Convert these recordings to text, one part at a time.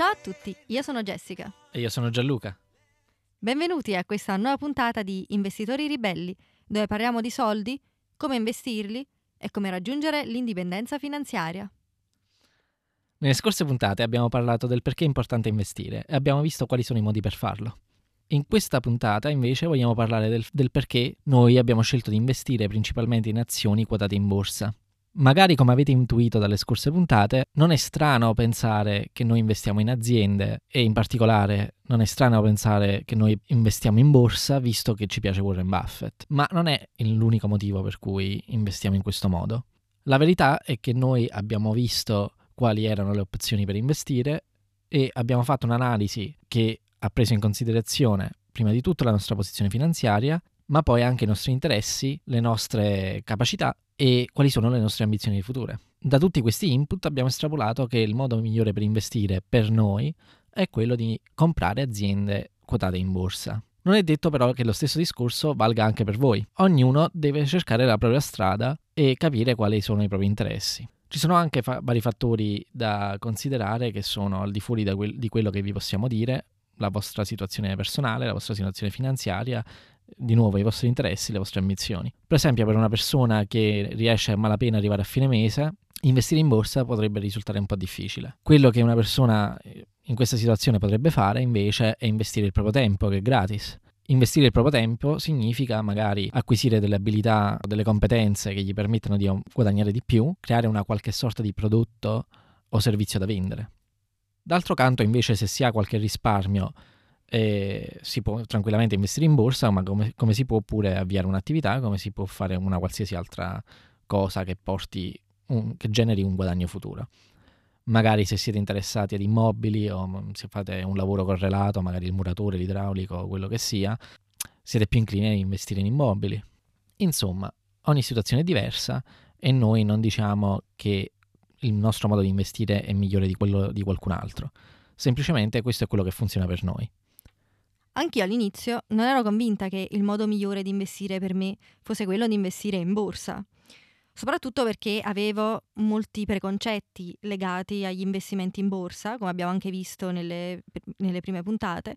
Ciao a tutti, io sono Jessica. E io sono Gianluca. Benvenuti a questa nuova puntata di Investitori Ribelli, dove parliamo di soldi, come investirli e come raggiungere l'indipendenza finanziaria. Nelle scorse puntate abbiamo parlato del perché è importante investire e abbiamo visto quali sono i modi per farlo. In questa puntata invece vogliamo parlare del, del perché noi abbiamo scelto di investire principalmente in azioni quotate in borsa. Magari come avete intuito dalle scorse puntate, non è strano pensare che noi investiamo in aziende e in particolare non è strano pensare che noi investiamo in borsa visto che ci piace Warren Buffett, ma non è l'unico motivo per cui investiamo in questo modo. La verità è che noi abbiamo visto quali erano le opzioni per investire e abbiamo fatto un'analisi che ha preso in considerazione prima di tutto la nostra posizione finanziaria, ma poi anche i nostri interessi, le nostre capacità e quali sono le nostre ambizioni future. Da tutti questi input abbiamo estrapolato che il modo migliore per investire per noi è quello di comprare aziende quotate in borsa. Non è detto però che lo stesso discorso valga anche per voi. Ognuno deve cercare la propria strada e capire quali sono i propri interessi. Ci sono anche fa- vari fattori da considerare che sono al di fuori que- di quello che vi possiamo dire, la vostra situazione personale, la vostra situazione finanziaria, di nuovo i vostri interessi, le vostre ambizioni. Per esempio, per una persona che riesce a malapena arrivare a fine mese, investire in borsa potrebbe risultare un po' difficile. Quello che una persona eh, in questa situazione potrebbe fare invece è investire il proprio tempo, che è gratis. Investire il proprio tempo significa magari acquisire delle abilità, delle competenze che gli permettono di guadagnare di più, creare una qualche sorta di prodotto o servizio da vendere. D'altro canto, invece, se si ha qualche risparmio e si può tranquillamente investire in borsa, ma come, come, si può pure avviare un'attività, come si può fare una qualsiasi altra cosa che un, che generi un guadagno futuro. Magari se siete interessati ad immobili o se fate un lavoro correlato, magari il muratore, l'idraulico, quello che sia, siete più inclini a investire in immobili. Insomma, ogni situazione è diversa e noi non diciamo che il nostro modo di investire è migliore di quello di qualcun altro. Semplicemente questo è quello che funziona per noi. Anch'io all'inizio non ero convinta che il modo migliore di investire per me fosse quello di investire in borsa, soprattutto perché avevo molti preconcetti legati agli investimenti in borsa, come abbiamo anche visto nelle, nelle prime puntate,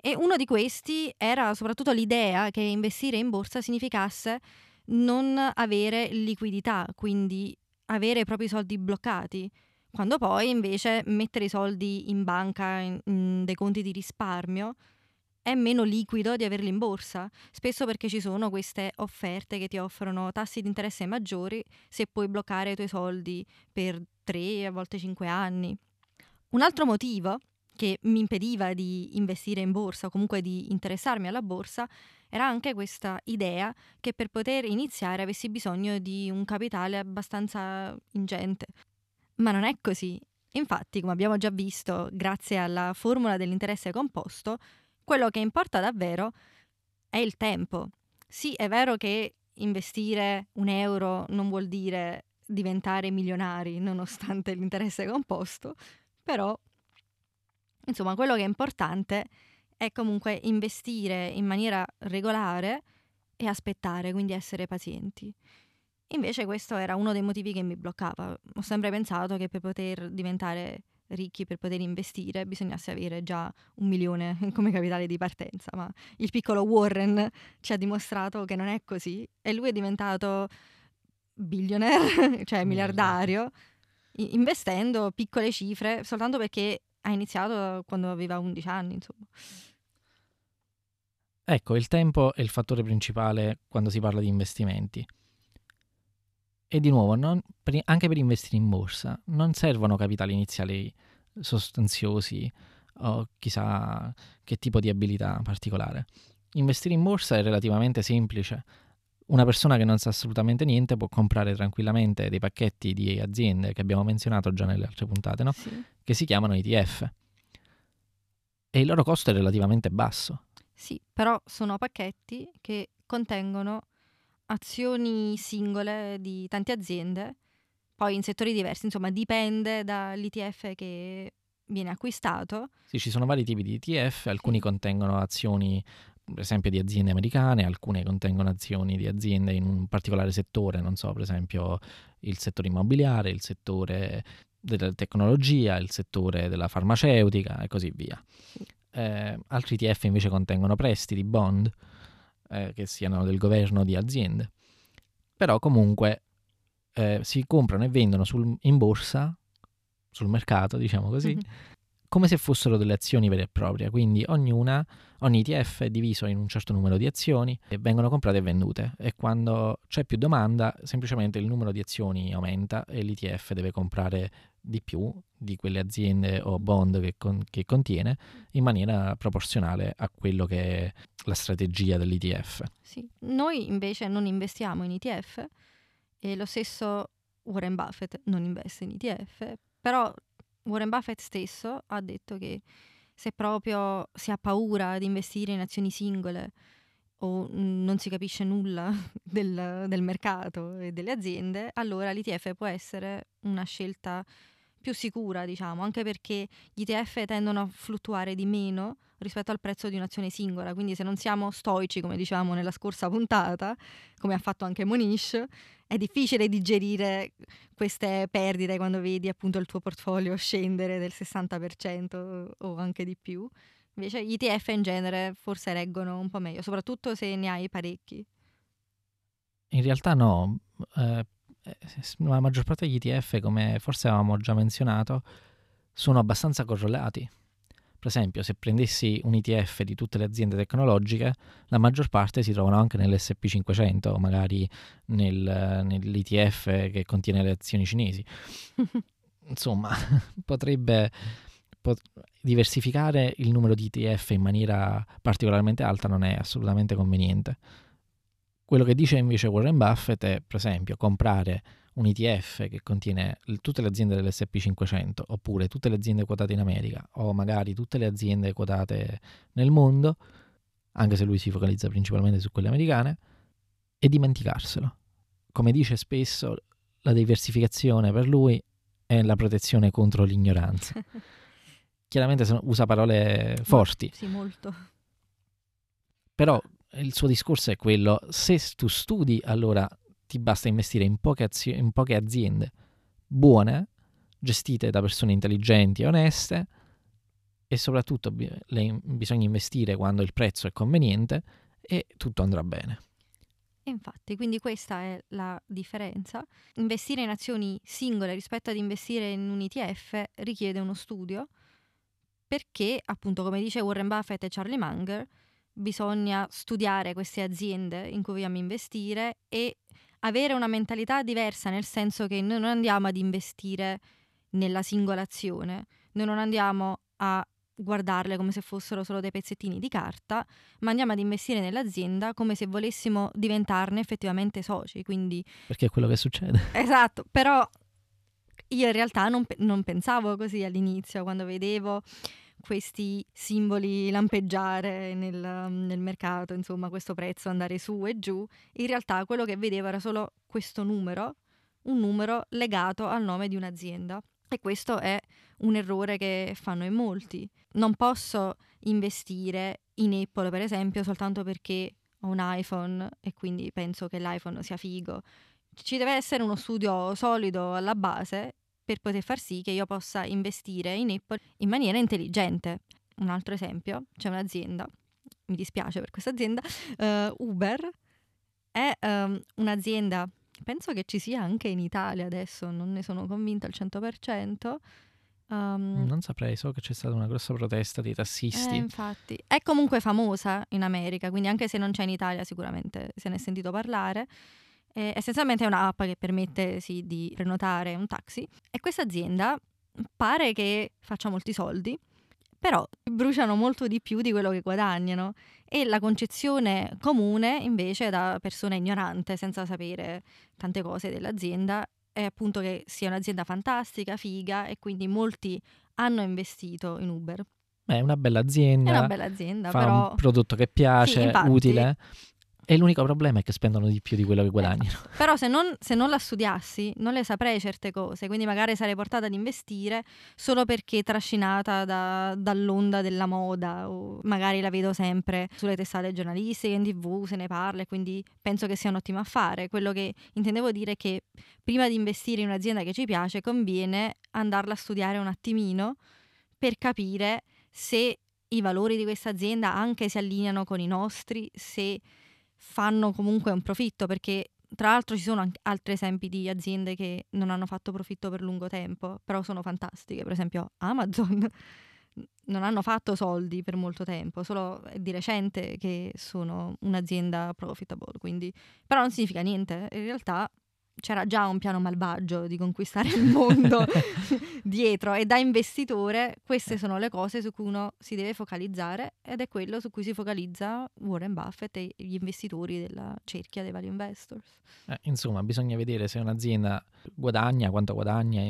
e uno di questi era soprattutto l'idea che investire in borsa significasse non avere liquidità, quindi avere i propri soldi bloccati, quando poi invece mettere i soldi in banca, in, in dei conti di risparmio, è meno liquido di averli in borsa, spesso perché ci sono queste offerte che ti offrono tassi di interesse maggiori se puoi bloccare i tuoi soldi per 3, a volte 5 anni. Un altro motivo che mi impediva di investire in borsa o comunque di interessarmi alla borsa era anche questa idea che per poter iniziare avessi bisogno di un capitale abbastanza ingente. Ma non è così. Infatti, come abbiamo già visto, grazie alla formula dell'interesse composto, quello che importa davvero è il tempo. Sì, è vero che investire un euro non vuol dire diventare milionari nonostante l'interesse composto, però insomma quello che è importante è comunque investire in maniera regolare e aspettare, quindi essere pazienti. Invece questo era uno dei motivi che mi bloccava. Ho sempre pensato che per poter diventare ricchi per poter investire bisognasse avere già un milione come capitale di partenza, ma il piccolo Warren ci ha dimostrato che non è così e lui è diventato billionaire, cioè miliardario, investendo piccole cifre soltanto perché ha iniziato quando aveva 11 anni, insomma. Ecco, il tempo è il fattore principale quando si parla di investimenti. E di nuovo, non, per, anche per investire in borsa non servono capitali iniziali sostanziosi o chissà che tipo di abilità particolare. Investire in borsa è relativamente semplice. Una persona che non sa assolutamente niente può comprare tranquillamente dei pacchetti di aziende che abbiamo menzionato già nelle altre puntate, no? sì. che si chiamano ETF. E il loro costo è relativamente basso. Sì, però sono pacchetti che contengono azioni singole di tante aziende, poi in settori diversi, insomma dipende dall'ETF che viene acquistato. Sì, ci sono vari tipi di ETF, alcuni contengono azioni per esempio di aziende americane, alcune contengono azioni di aziende in un particolare settore, non so, per esempio il settore immobiliare, il settore della tecnologia, il settore della farmaceutica e così via. Eh, altri ETF invece contengono prestiti, bond, eh, che siano del governo di aziende. Però comunque eh, si comprano e vendono sul, in borsa, sul mercato, diciamo così, mm-hmm. come se fossero delle azioni vere e proprie. Quindi ognuna, ogni ETF è diviso in un certo numero di azioni e vengono comprate e vendute. E quando c'è più domanda, semplicemente il numero di azioni aumenta e l'ETF deve comprare di più di quelle aziende o bond che, con, che, contiene in maniera proporzionale a quello che è la strategia dell'ETF. Sì. Noi invece non investiamo in ETF e lo stesso Warren Buffett non investe in ETF, però Warren Buffett stesso ha detto che se proprio si ha paura di investire in azioni singole o non si capisce nulla del, del mercato e delle aziende, allora l'ETF può essere una scelta più sicura, diciamo, anche perché gli ETF tendono a fluttuare di meno rispetto al prezzo di un'azione singola, quindi se non siamo stoici, come diciamo nella scorsa puntata, come ha fatto anche Monish, è difficile digerire queste perdite quando vedi appunto il tuo portfolio scendere del 60% o anche di più. Invece gli ETF in genere forse reggono un po' meglio, soprattutto se ne hai parecchi. In realtà no, eh, la maggior parte degli ETF, come forse avevamo già menzionato, sono abbastanza correlati. Per esempio, se prendessi un ETF di tutte le aziende tecnologiche, la maggior parte si trovano anche nell'SP500 o magari nel, nell'ETF che contiene le azioni cinesi. Insomma, potrebbe pot- diversificare il numero di ETF in maniera particolarmente alta non è assolutamente conveniente. Quello che dice invece Warren Buffett è, per esempio, comprare un ETF che contiene tutte le aziende dell'SP500 oppure tutte le aziende quotate in America o magari tutte le aziende quotate nel mondo, anche se lui si focalizza principalmente su quelle americane, e dimenticarselo. Come dice spesso, la diversificazione per lui è la protezione contro l'ignoranza. Chiaramente usa parole forti. Sì, molto. Però il suo discorso è quello, se tu studi allora ti basta investire in poche, azio- in poche aziende buone, gestite da persone intelligenti e oneste e soprattutto bi- le, bisogna investire quando il prezzo è conveniente e tutto andrà bene. Infatti, quindi questa è la differenza. Investire in azioni singole rispetto ad investire in un ETF richiede uno studio perché, appunto, come dice Warren Buffett e Charlie Munger, bisogna studiare queste aziende in cui vogliamo investire e avere una mentalità diversa, nel senso che noi non andiamo ad investire nella singola azione, noi non andiamo a guardarle come se fossero solo dei pezzettini di carta, ma andiamo ad investire nell'azienda come se volessimo diventarne effettivamente soci. Quindi... Perché è quello che succede. Esatto, però io in realtà non, non pensavo così all'inizio, quando vedevo questi simboli lampeggiare nel, nel, mercato, insomma questo prezzo andare su e giù, in realtà quello che vedevo era solo questo numero, un numero legato al nome di un'azienda. E questo è un errore che fanno in molti. Non posso investire in Apple, per esempio, soltanto perché ho un iPhone e quindi penso che l'iPhone sia figo. Ci deve essere uno studio solido alla base per poter far sì che io possa investire in Apple in maniera intelligente. Un altro esempio, c'è un'azienda, mi dispiace per questa azienda, uh, Uber è um, un'azienda, penso che ci sia anche in Italia adesso, non ne sono convinta al 100%. Um, non saprei, so che c'è stata una grossa protesta dei tassisti. Eh, infatti, è comunque famosa in America, quindi anche se non c'è in Italia sicuramente se ne è sentito parlare. Eh, essenzialmente è un'app che permette sì, di prenotare un taxi e questa azienda pare che faccia molti soldi, però bruciano molto di più di quello che guadagnano e la concezione comune invece da persona ignorante senza sapere tante cose dell'azienda è appunto che sia un'azienda fantastica, figa e quindi molti hanno investito in Uber. È una bella azienda. È una bella azienda, fa però... un prodotto che piace, sì, infatti, utile E l'unico problema è che spendono di più di quello che guadagnano. Eh, però se non, se non, la studiassi non le saprei certe cose, quindi magari sarei portata ad investire solo perché trascinata da, dall'onda della moda o magari la vedo sempre sulle testate giornalistiche, in tv, se ne parla e quindi penso che sia un ottimo affare. Quello che intendevo dire è che prima di investire in un'azienda che ci piace conviene andarla a studiare un attimino per capire se i valori di questa azienda anche si allineano con i nostri, se fanno comunque un profitto perché tra l'altro ci sono anche altri esempi di aziende che non hanno fatto profitto per lungo tempo, però sono fantastiche, per esempio Amazon non hanno fatto soldi per molto tempo, solo di recente che sono un'azienda profitable, quindi però non significa niente, in realtà c'era già un piano malvagio di conquistare il mondo dietro e da investitore queste sono le cose su cui uno si deve focalizzare ed è quello su cui si focalizza Warren Buffett e gli investitori della cerchia dei value investors. Eh, insomma, bisogna vedere se un'azienda guadagna, quanto guadagna,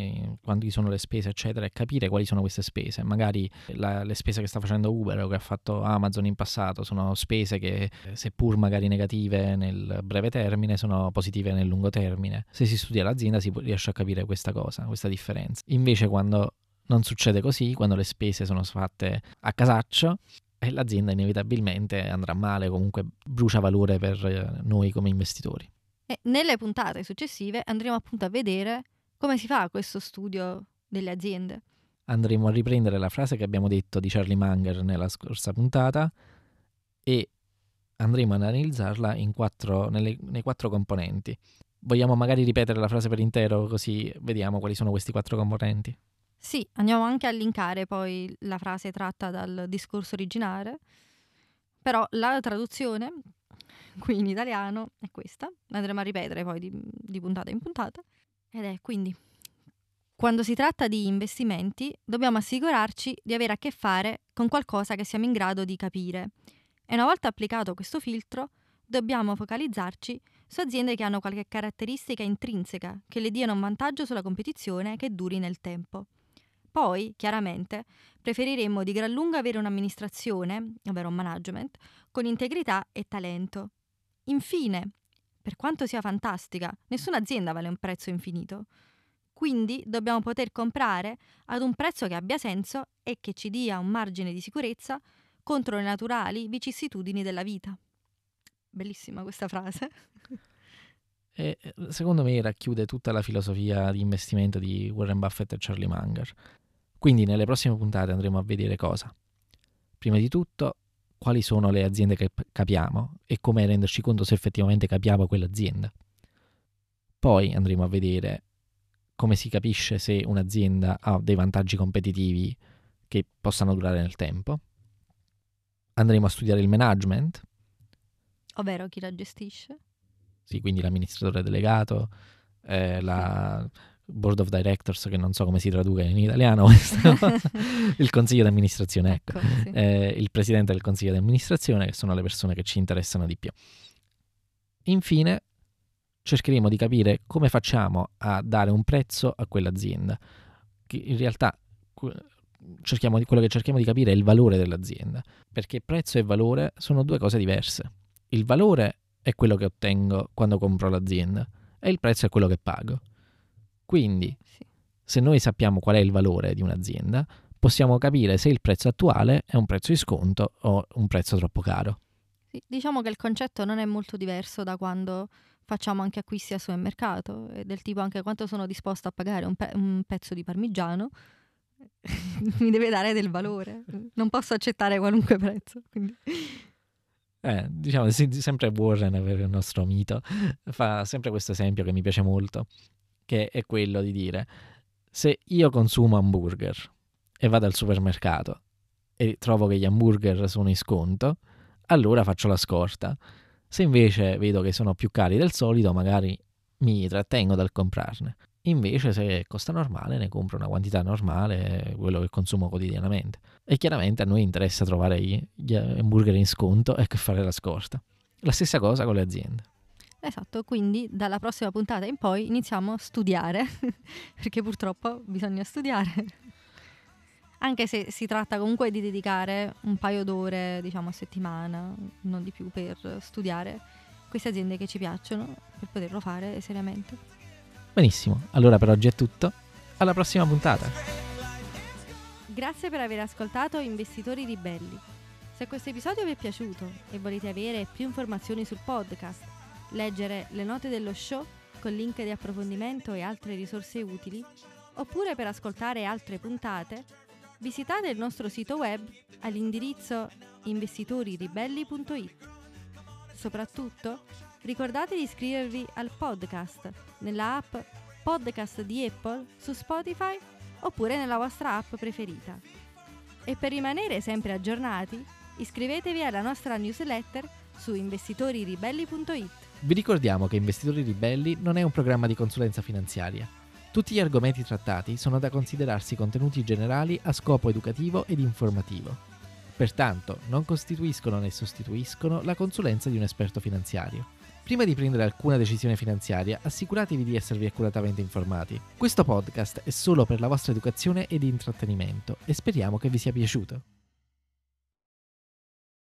quanti sono le spese, eccetera, e capire quali sono queste spese. Magari la, le spese che sta facendo Uber o che ha fatto Amazon in passato sono spese che, seppur magari negative nel breve termine, sono positive nel lungo termine bene. Se si studia l'azienda si riesce a capire questa cosa, questa differenza. Invece quando non succede così, quando le spese sono fatte a casaccio, eh, l'azienda inevitabilmente andrà male, comunque brucia valore per eh, noi come investitori. E nelle puntate successive andremo appunto a vedere come si fa questo studio delle aziende. Andremo a riprendere la frase che abbiamo detto di Charlie Munger nella scorsa puntata e andremo ad analizzarla quattro, nelle, nei quattro componenti. Vogliamo magari ripetere la frase per intero così vediamo quali sono questi quattro componenti? Sì, andiamo anche a linkare poi la frase tratta dal discorso originale, però la traduzione qui in italiano è questa, andremo a ripetere poi di, di puntata in puntata, ed è quindi quando si tratta di investimenti dobbiamo assicurarci di avere a che fare con qualcosa che siamo in grado di capire. E una volta applicato questo filtro dobbiamo focalizzarci su aziende che hanno qualche caratteristica intrinseca che le diano un vantaggio sulla competizione che duri nel tempo. Poi, chiaramente, preferiremmo di gran lunga avere un'amministrazione, ovvero un management, con integrità e talento. Infine, per quanto sia fantastica, nessuna azienda vale un prezzo infinito. Quindi dobbiamo poter comprare ad un prezzo che abbia senso e che ci dia un margine di sicurezza contro le naturali vicissitudini della vita. Bellissima questa frase. E secondo me racchiude tutta la filosofia di investimento di Warren Buffett e Charlie Munger. Quindi nelle prossime puntate andremo a vedere cosa. Prima di tutto, quali sono le aziende che capiamo e come renderci conto se effettivamente capiamo quell'azienda. Poi andremo a vedere come si capisce se un'azienda ha dei vantaggi competitivi che possano durare nel tempo. Andremo a studiare il management, Ovvero chi la gestisce? Sì, quindi l'amministratore delegato, eh, la board of directors, che non so come si traduca in italiano, il consiglio di amministrazione, ecco, ecco sì. eh, il presidente del consiglio di amministrazione, che sono le persone che ci interessano di più. Infine, cercheremo di capire come facciamo a dare un prezzo a quell'azienda. In realtà cerchiamo di, quello che cerchiamo di capire è il valore dell'azienda, perché prezzo e valore sono due cose diverse il valore è quello che ottengo quando compro l'azienda e il prezzo è quello che pago. Quindi, sì. se noi sappiamo qual è il valore di un'azienda, possiamo capire se il prezzo attuale è un prezzo di sconto o un prezzo troppo caro. Sì, diciamo che il concetto non è molto diverso da quando facciamo anche acquisti al supermercato, del tipo anche quanto sono disposto a pagare un, pe- un pezzo di parmigiano, mi deve dare del valore, non posso accettare qualunque prezzo. Quindi... Eh, diciamo sempre Warren per il nostro mito fa sempre questo esempio che mi piace molto che è quello di dire se io consumo hamburger e vado al supermercato e trovo che gli hamburger sono in sconto allora faccio la scorta. Se invece vedo che sono più cari del solito magari mi trattengo dal comprarne Invece se costa normale ne compro una quantità normale, quello che consumo quotidianamente. E chiaramente a noi interessa trovare gli hamburger in sconto e fare la scorta. La stessa cosa con le aziende. Esatto, quindi dalla prossima puntata in poi iniziamo a studiare, perché purtroppo bisogna studiare. Anche se si tratta comunque di dedicare un paio d'ore, diciamo, a settimana, non di più, per studiare queste aziende che ci piacciono per poterlo fare seriamente. Benissimo, allora per oggi è tutto. Alla prossima puntata. Grazie per aver ascoltato Investitori Ribelli. Se questo episodio vi è piaciuto e volete avere più informazioni sul podcast, leggere le note dello show con link di approfondimento e altre risorse utili, oppure per ascoltare altre puntate, visitate il nostro sito web all'indirizzo investitoriribelli.it. Soprattutto, ricordate di iscrivervi al podcast nella app podcast di Apple su Spotify oppure nella vostra app preferita. E per rimanere sempre aggiornati, iscrivetevi alla nostra newsletter su investitoriribelli.it. Vi ricordiamo che Investitori Ribelli non è un programma di consulenza finanziaria. Tutti gli argomenti trattati sono da considerarsi contenuti generali a scopo educativo ed informativo. Pertanto non costituiscono né sostituiscono la consulenza di un esperto finanziario. Prima di prendere alcuna decisione finanziaria, assicuratevi di esservi accuratamente informati. Questo podcast è solo per la vostra educazione ed intrattenimento e speriamo che vi sia piaciuto.